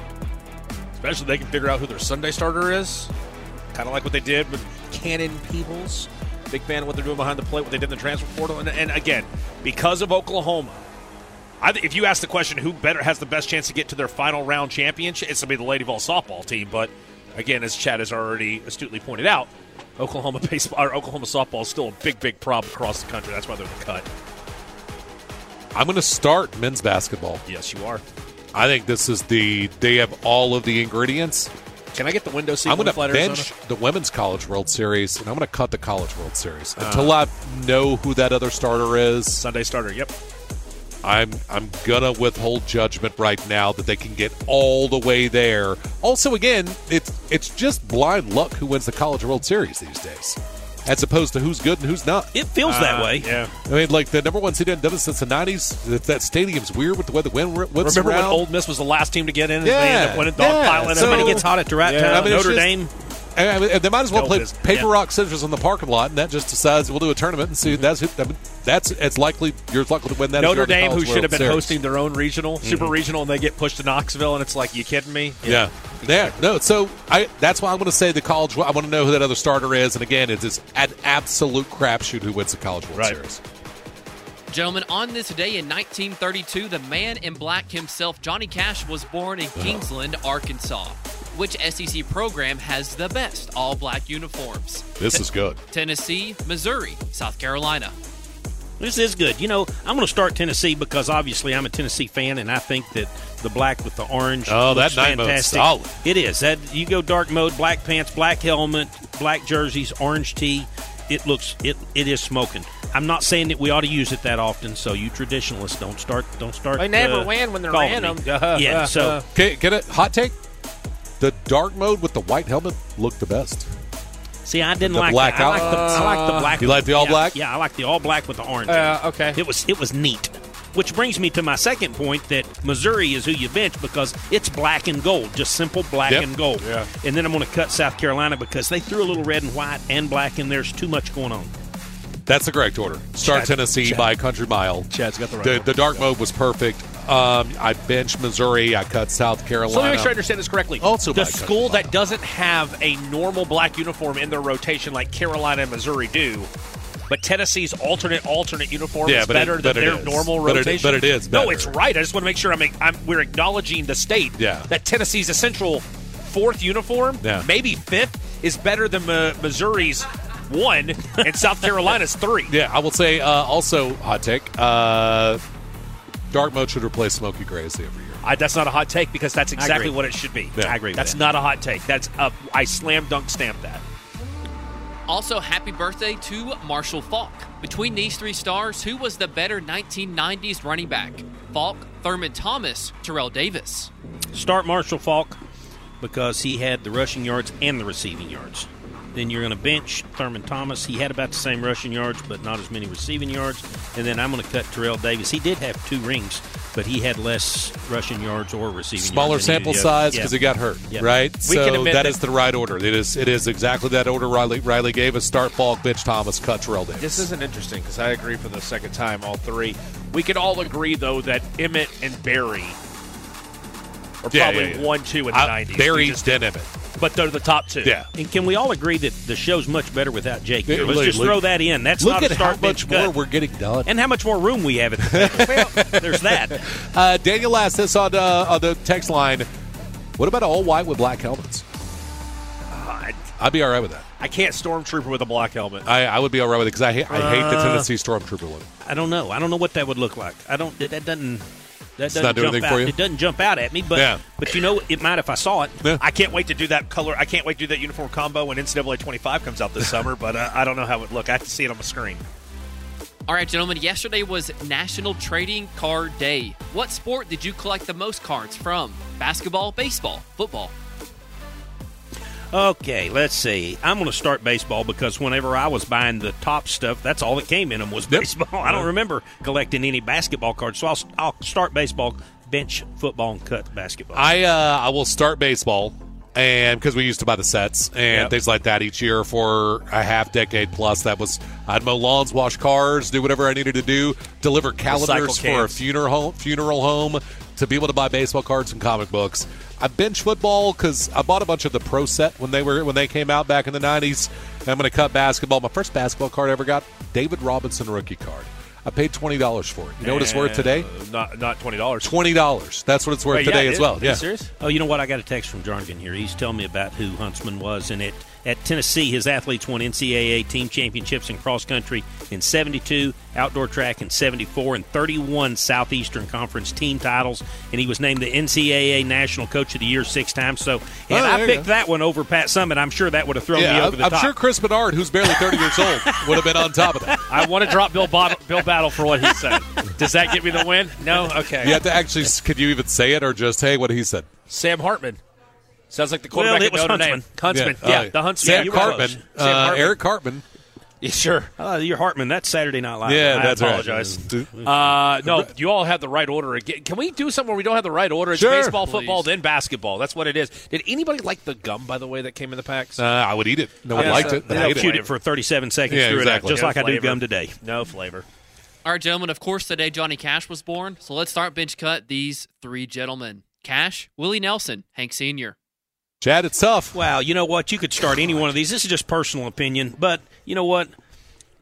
Especially they can figure out who their Sunday starter is. Kind of like what they did with Cannon Peebles. Big fan of what they're doing behind the plate, what they did in the transfer portal. And, and again, because of Oklahoma, I, if you ask the question who better has the best chance to get to their final round championship, it's going to be the Lady Vol softball team. But again, as Chad has already astutely pointed out, Oklahoma <laughs> baseball or Oklahoma softball is still a big, big problem across the country. That's why they're the cut. I'm going to start men's basketball. Yes, you are. I think this is the they have all of the ingredients. Can I get the window seat? I'm going to bench Arizona? the Women's College World Series, and I'm going to cut the College World Series Uh. until I know who that other starter is. Sunday starter. Yep. I'm I'm gonna withhold judgment right now that they can get all the way there. Also, again, it's it's just blind luck who wins the College World Series these days, as opposed to who's good and who's not. It feels that Uh, way. Yeah. I mean, like the number one seed hadn't done it since the '90s. That, that stadium's weird with the way the wind whips Remember when. Ole Miss was the last team to get in and they Yeah, ended up winning yeah. dogpiling? So- Somebody gets hot at the right Yeah. time. I mean, Notre just- Dame. And, they might as well play Biz. paper Yeah. rock scissors in the parking lot, and that just decides we'll do a tournament and see. That's who, that's it's likely you're likely to win that. Notre you're in the Dame, who College should have been Series. hosting their own regional, mm-hmm. super regional, and they get pushed to Knoxville, and it's like, you kidding me? Yeah. Yeah. No, so I that's why I'm going to say the college. I want to know who that other starter is, and again, it's, it's an absolute crapshoot who wins the College World Right. Series. Gentlemen, on this day in 1932, the man in black himself, Johnny Cash, was born in Kingsland, Arkansas. Which SEC program has the best all black uniforms? This is good. Tennessee, Missouri, South Carolina. This is good. You know, I'm going to start Tennessee because obviously I'm a Tennessee fan, and I think that the black with the orange. Oh, that looks night fantastic. solid. It is. That you go dark mode, black pants, black helmet, black jerseys, orange tee. It looks it it is smoking. I'm not saying that we ought to use it that often, so you traditionalists don't start don't start. They never uh, win when they're calling random. Uh, <laughs> yeah. uh, <laughs> So. Okay, get it? Hot take. The dark mode with the white helmet looked the best. see, I didn't The like black that. I like the I like the black. You like the all yeah, black? Yeah, I like the all black with the orange. Uh, okay. It was it was neat. Which brings me to my second point that Missouri is who you bench because it's black and gold, just simple black Yep. and gold. Yeah. And then I'm going to cut South Carolina because they threw a little red and white and black, and there's too much going on. That's the correct order. Start Chad- Tennessee Chad- by a country mile. Chad's got the right The, order. the dark mode was perfect. Um, I benched Missouri. I cut South Carolina. So let me make sure I understand this correctly. Also the by country school mile. that doesn't have a normal black uniform in their rotation like Carolina and Missouri do, but Tennessee's alternate alternate uniform Yeah, is but it- better than their is. normal But it- rotation. but it is No, it's right. I just want to make sure I'm, I'm we're acknowledging the state Yeah. that Tennessee's essential fourth uniform, Yeah. maybe fifth, is better than uh, Missouri's one and South Carolina's three. <laughs> Yeah, I will say uh, also hot take. Uh, dark mode should replace smoky gray as the every year. I, that's not a hot take because that's exactly what it should be. Yeah. I agree with That's that. not a hot take. That's a, I slam dunk stamp that. Also, happy birthday to Marshall Faulk. Between these three stars, who was the better 1990s running back? Faulk, Thurman Thomas, Terrell Davis. Start Marshall Faulk because he had the rushing yards and the receiving yards. Then you're going to bench Thurman Thomas. He had about the same rushing yards, but not as many receiving yards. And then I'm going to cut Terrell Davis. He did have two rings, but he had less rushing yards or receiving Smaller yards. than sample he did. size Yeah. because he got hurt, Yeah. right? We so that that- is the right order. It is. It is exactly that order. Riley Riley gave us start Faulk, bitch Thomas, cut Terrell Davis. This isn't interesting because I agree for the second time, all three. We can all agree, though, that Emmett and Barry are Yeah, probably yeah, yeah. one, two in the Uh, 90s. Barry We just- then Emmett. But they're the top two. Yeah. And can we all agree that the show's much better without Jake? here? Let's Look- just look- throw that in. That's Look not at a how start much more cut. we're getting done. and how much more room we have at the <laughs> well, there's that. Uh, Daniel asked this on, uh, on the text line. What about all white with black helmets? I, I'd be all right with that. I can't stormtrooper with a black helmet. I, I would be all right with it because I, hate I hate the Tennessee Stormtrooper one. I don't know. I don't know what that would look like. I don't. That that doesn't. That doesn't not doing jump anything out. for you? It doesn't jump out at me. But Yeah. but you know, it might if I saw it. Yeah. I can't wait to do that color. I can't wait to do that uniform combo when NCAA 25 comes out this summer, but uh, I don't know how it would look. I have to see it on the screen. All right, gentlemen, yesterday was National Trading Card Day. What sport did you collect the most cards from? Basketball, baseball, football? Okay, let's see. I'm going to start baseball because whenever I was buying the top stuff, that's all that came in them was baseball. <laughs> I don't remember collecting any basketball cards, so I'll, I'll start baseball, bench football, and cut basketball. I uh, I will start baseball, and because we used to buy the sets and Yep. things like that each year for a half decade plus. That was I'd mow lawns, wash cars, do whatever I needed to do, deliver calendars for a funeral home, funeral home to be able to buy baseball cards and comic books. I bench football because I bought a bunch of the pro set when they were when they came out back in the '90s. I'm going to cut basketball. My first basketball card I ever got, David Robinson rookie card. I paid twenty dollars for it. You know what it's worth today? Uh, Not not twenty dollars. Twenty dollars. That's what it's worth Wait, today it as well. Are you Yeah. serious? Oh, you know what? I got a text from Jarnigan here. He's telling me about who Huntsman was, and it at Tennessee, his athletes won NCAA team championships in cross country in '72, outdoor track in '74, and 31 Southeastern Conference team titles. And he was named the NCAA National Coach of the Year six times. So, Oh, I picked go. that one over Pat Summitt, I'm sure that would have thrown me Yeah, over the I'm top. sure Chris Bernard, who's barely 30 years old, <laughs> would have been on top of that. I want to drop Bill, Bot- Bill Battle for what he said. Does that get me the win? No? Okay. You have to actually, could you even say it or just, hey, what he said? Sam Hartman. Sounds like the quarterback Well, quarterback it was Notre Huntsman. Dame. Huntsman. Yeah, Yeah, uh, the Huntsman. Sam Yeah, Cartman. Uh, Sam Hartman. Eric Cartman. <laughs> Yeah, sure. Uh, you're Hartman. That's Saturday Night Live. Yeah, I that's apologize. right. Uh, no, you all have the right order again. Can we do something where we don't have the right order? It's Sure. baseball, Please. football, then basketball. That's what it is. Did anybody like the gum, by the way, that came in the packs? Uh, I would eat it. No one Yeah, liked so- it. but They'll I ate shoot it. it for 37 seconds Yeah, through exactly. it just No like I do gum today. No flavor. All right, gentlemen, of course, today Johnny Cash was born. So let's start bench cut these three gentlemen Cash, Willie Nelson, Hank Sr. Chad, it's tough. Wow, you know what? You could start any one of these. This is just personal opinion, but you know what?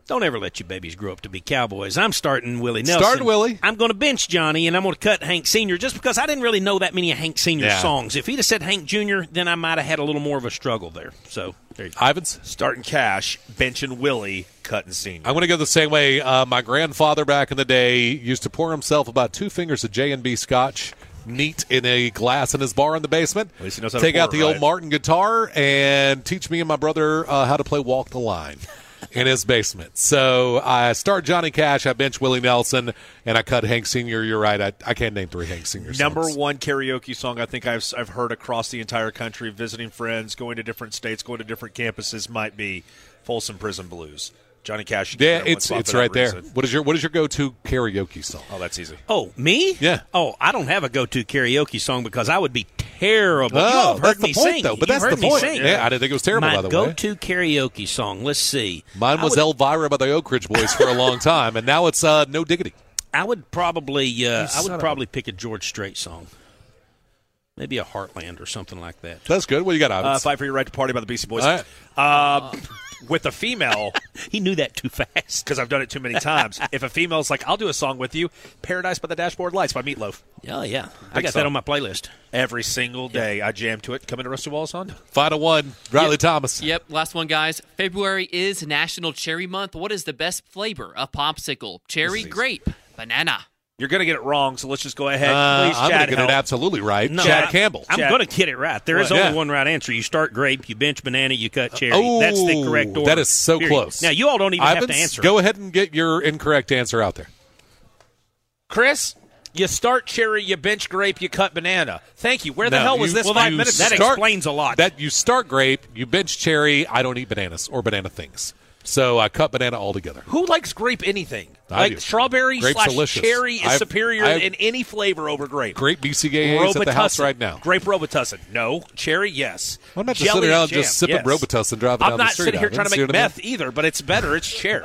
Don't ever let your babies grow up to be cowboys. I'm starting Willie Nelson. Start Willie. I'm going to bench Johnny, and I'm going to cut Hank Sr. just because I didn't really know that many of Hank Sr. Yeah. songs. If he'd have said Hank Jr., then I might have had a little more of a struggle there. So there you go. Ivens? Starting cash, benching Willie, cutting senior. I'm going to go the same way. Uh, my grandfather back in the day used to pour himself about two fingers of J&B Scotch neat in a glass in his bar in the basement. At least he knows how Take out the old. Martin guitar and teach me and my brother uh, how to play Walk the Line <laughs> in his basement. So I start Johnny Cash, I bench Willie Nelson, and I cut Hank Sr. You're right. I, I can't name three Hank Sr. Number songs. one karaoke song I think I've, I've heard across the entire country, visiting friends, going to different states, going to different campuses, might be Folsom Prison Blues. Johnny Cash. Yeah, it's it's for that right there. reason. What is your what is your go to karaoke song? Oh, that's easy. Oh, me? Yeah. Oh, I don't have a go-to karaoke song because I would be terrible. Oh, you all have that's heard the point, sing. though. But You've that's the me point. sing. Yeah, I didn't think it was terrible, My by the way. go-to karaoke song. Let's see. Mine was would, Elvira by the Oak Ridge Boys for a long <laughs> time, and now it's uh, No Diggity. I would probably. Uh, I would of probably pick a George Strait song. Maybe a Heartland or something like that. That's good. What do you got, Uh, Ivan? Fight for Your Right to Party by the Beastie Boys. All right. Uh, with a female, <laughs> He knew that too fast. because I've done it too many times. <laughs> if a female's like, I'll do a song with you, Paradise by the Dashboard Lights by Meatloaf. Oh yeah, I Big got song. that on my playlist. Every single day I jam to it. Coming to Rusty Wallace on. Final one, Riley Thomas. Yep, last one, guys. February is National Cherry Month. What is the best flavor of popsicle? Cherry, grape, banana. You're going to get it wrong, so let's just go ahead. Uh, Please, I'm Chad, going to get help. it absolutely right. No, Chad I- Campbell. I'm going to get it right. There is What? only Yeah. one right answer. You start grape, you bench banana, you cut cherry. Oh, That's the correct order. that is so Period. close. Now you all don't even have Ivens, to answer. Go ahead and get your incorrect answer out there. Chris, you start cherry, you bench grape, you cut banana. Thank you. Where the No, hell was you- this well, five you minutes That ago? start- explains a lot. That you start grape, you bench cherry. I don't eat bananas or banana things, so I cut banana altogether. Who likes grape anything? I like do. strawberry Grape's slash delicious. cherry is I've- superior I've- in any flavor over grape. Grape BCAAs at the house Robitussin. right now. Grape Robitussin. No. Cherry, yes. I'm not just Jelly sitting around jam, just sipping yes. Robitussin driving I'm down the not street, sitting here Ivan. trying to See make what I mean? meth either, but it's better. It's cherry.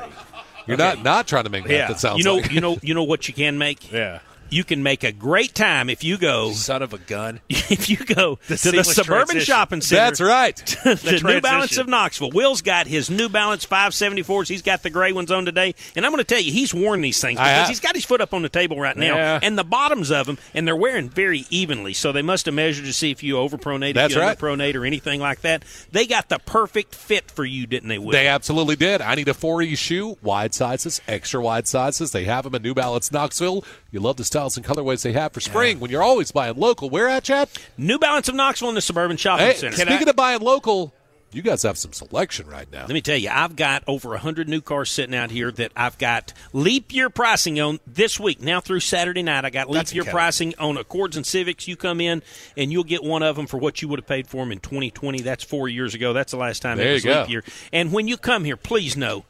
You're not not trying to make meth. It sounds you know, like. you know, you know what you can make. Yeah. You can make a great time if you go. Son of a gun. <laughs> If you go to the suburban transition. shopping center, That's right. <laughs> the New. Balance of Knoxville. Will's got his New Balance 574s. He's got the gray ones on today. And I'm going to tell you, he's worn these things because he's got his foot up on the table right now. Yeah. And the bottoms of them, and they're wearing very evenly. So they must have measured to see if you overpronate, That's if you right. underpronate, or anything like that. They got the perfect fit for you, didn't they, Will? They absolutely did. I need a 4E shoe, wide sizes, extra wide sizes. They have them in New Balance Knoxville. You love the styles and colorways they have for spring when you're always buying local. Where at, Chad? New Balance of Knoxville in the suburban shopping Hey, center. speaking of buying local, you guys have some selection right now. Let me tell you, I've got over 100 new cars sitting out here that I've got leap year pricing on this week. Now through Saturday night, I got leap That's year pricing on Accords and Civics. You come in and you'll get one of them for what you would have paid for them in 2020. That's four years ago. That's the last time There it was you go. leap year. And when you come here, please know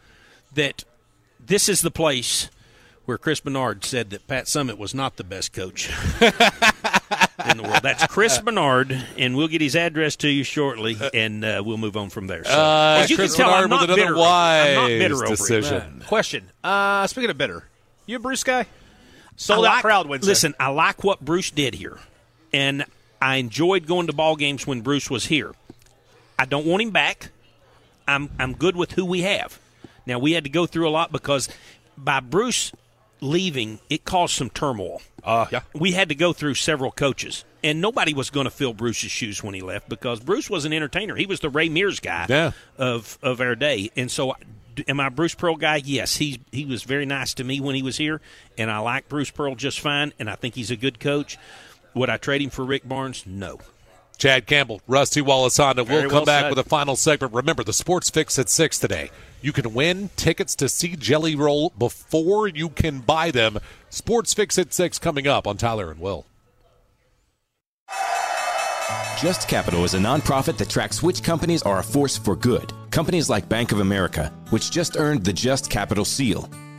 that this is the place where Chris Bernard said that Pat Summitt was not the best coach <laughs> in the world. That's Chris Bernard, and we'll get his address to you shortly, and uh, we'll move on from there. So, Uh, as you Chris can tell, I'm Bernard with not another bitter. over. I'm not wise bitter over it. decision. Question. Uh, speaking of bitter, you a Bruce guy? Sold I out crowd Wednesday. Listen, I like what Bruce did here, and I enjoyed going to ball games when Bruce was here. I don't want him back. I'm I'm good with who we have. Now we had to go through a lot because by Bruce leaving, it caused some turmoil. Uh, yeah. We had to go through several coaches, and nobody was going to fill Bruce's shoes when he left because Bruce was an entertainer. He was the Ray Mears guy Yeah. of of our day, and so. Am I a Bruce Pearl guy? Yes, he he was very nice to me when he was here, and I like Bruce Pearl just fine, and I think he's a good coach. Would I trade him for Rick Barnes? No. Chad Campbell, Rusty Wallace Honda. We'll come well back said. with a final segment. Remember, the Sports Fix at 6 today. You can win tickets to see Jelly Roll before you can buy them. Sports Fix at 6 coming up on Tyler and Will. Just Capital is a nonprofit that tracks which companies are a force for good. Companies like Bank of America, which just earned the Just Capital seal.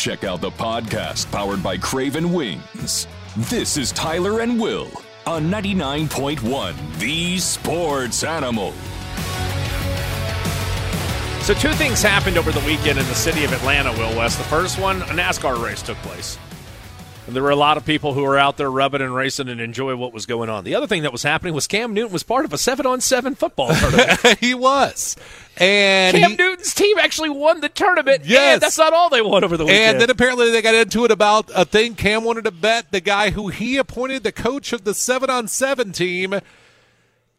Check out the podcast powered by Craven Wings. This is Tyler and Will on 99.1 The Sports Animal. So, two things happened over the weekend in the city of Atlanta, Will West. The first one, a NASCAR race took place. And there were a lot of people who were out there rubbing and racing and enjoy what was going on. The other thing that was happening was Cam Newton was part of a seven on seven football tournament. <laughs> he was. And Cam he- Newton's team actually won the tournament. Yes. And that's not all they won over the weekend. And then apparently they got into it about a thing Cam wanted to bet the guy who he appointed the coach of the seven on seven team.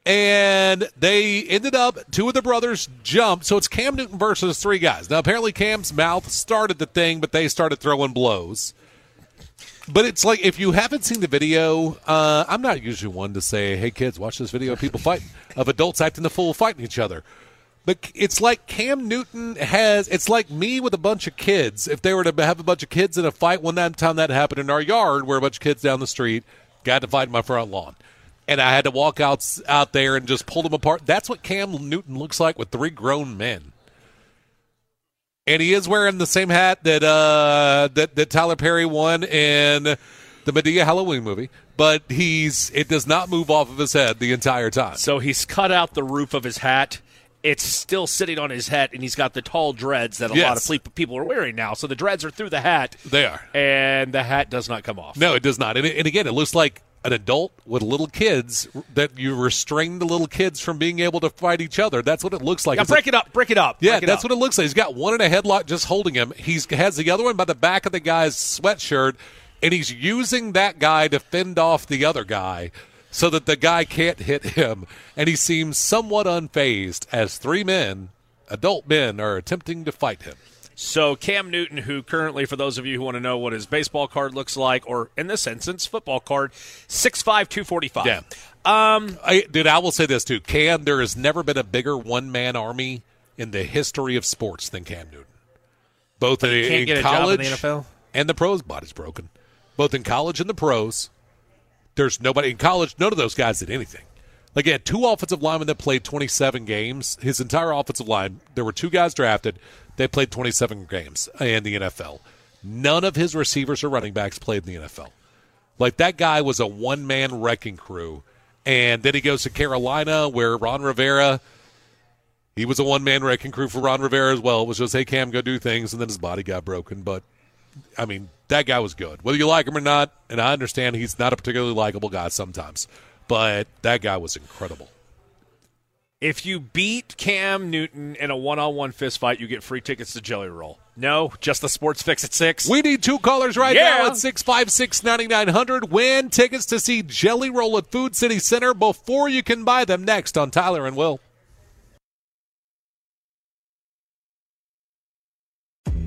And they ended up, two of the brothers jumped. So it's Cam Newton versus three guys. Now, apparently Cam's mouth started the thing, but they started throwing blows. But it's like if you haven't seen the video, uh, I'm not usually one to say, "Hey kids, watch this video of people fighting of adults acting the fool fighting each other." But it's like Cam Newton has. It's like me with a bunch of kids. If they were to have a bunch of kids in a fight, one time that happened in our yard, where a bunch of kids down the street got to fight in my front lawn, and I had to walk out out there and just pull them apart. That's what Cam Newton looks like with three grown men and he is wearing the same hat that uh, that that Tyler Perry won in the Madea Halloween movie. But he's it does not move off of his head the entire time. So he's cut out the roof of his hat. It's still sitting on his head, and he's got the tall dreads that a lot of ple- people are wearing now. So the dreads are through the hat. They are. And the hat does not come off. No, it does not. And, and again, it looks like an adult with little kids that you restrain the little kids from being able to fight each other. That's what it looks like. Now It's break a- it up, break it up. Yeah, it that's up. what it looks like. He's got one in a headlock just holding him. He has the other one by the back of the guy's sweatshirt, and he's using that guy to fend off the other guy so that the guy can't hit him. And he seems somewhat unfazed as three men, adult men, are attempting to fight him. So Cam Newton, who currently, for those of you who want to know what his baseball card looks like, or in this instance, football card, 6'5", 245. Yeah. Um, I, dude, I will say this too. Cam, there has never been a bigger one man army in the history of sports than Cam Newton. Both in, in job in college the NFL? and the pros. Body's broken. Both in college and the pros. There's nobody in college. None of those guys did anything. Like he had two offensive linemen that played 27 games. His entire offensive line. There were two guys drafted. They played 27 games in the NFL. None of his receivers or running backs played in the NFL. Like that guy was a one man wrecking crew. And then he goes to Carolina where Ron Rivera, he was a one man wrecking crew for Ron Rivera as well. It was just, hey, Cam, go do things. And then his body got broken. But, I mean, that guy was good. Whether you like him or not, and I understand he's not a particularly likable guy sometimes, but that guy was incredible. If you beat Cam Newton in a one-on-one fist fight, you get free tickets to Jelly Roll. No, just the Sports Fix at six. We need two callers right Yeah. now at 656 9900. Win tickets to see Jelly Roll at Food City Center before you can buy them next on Tyler and Will.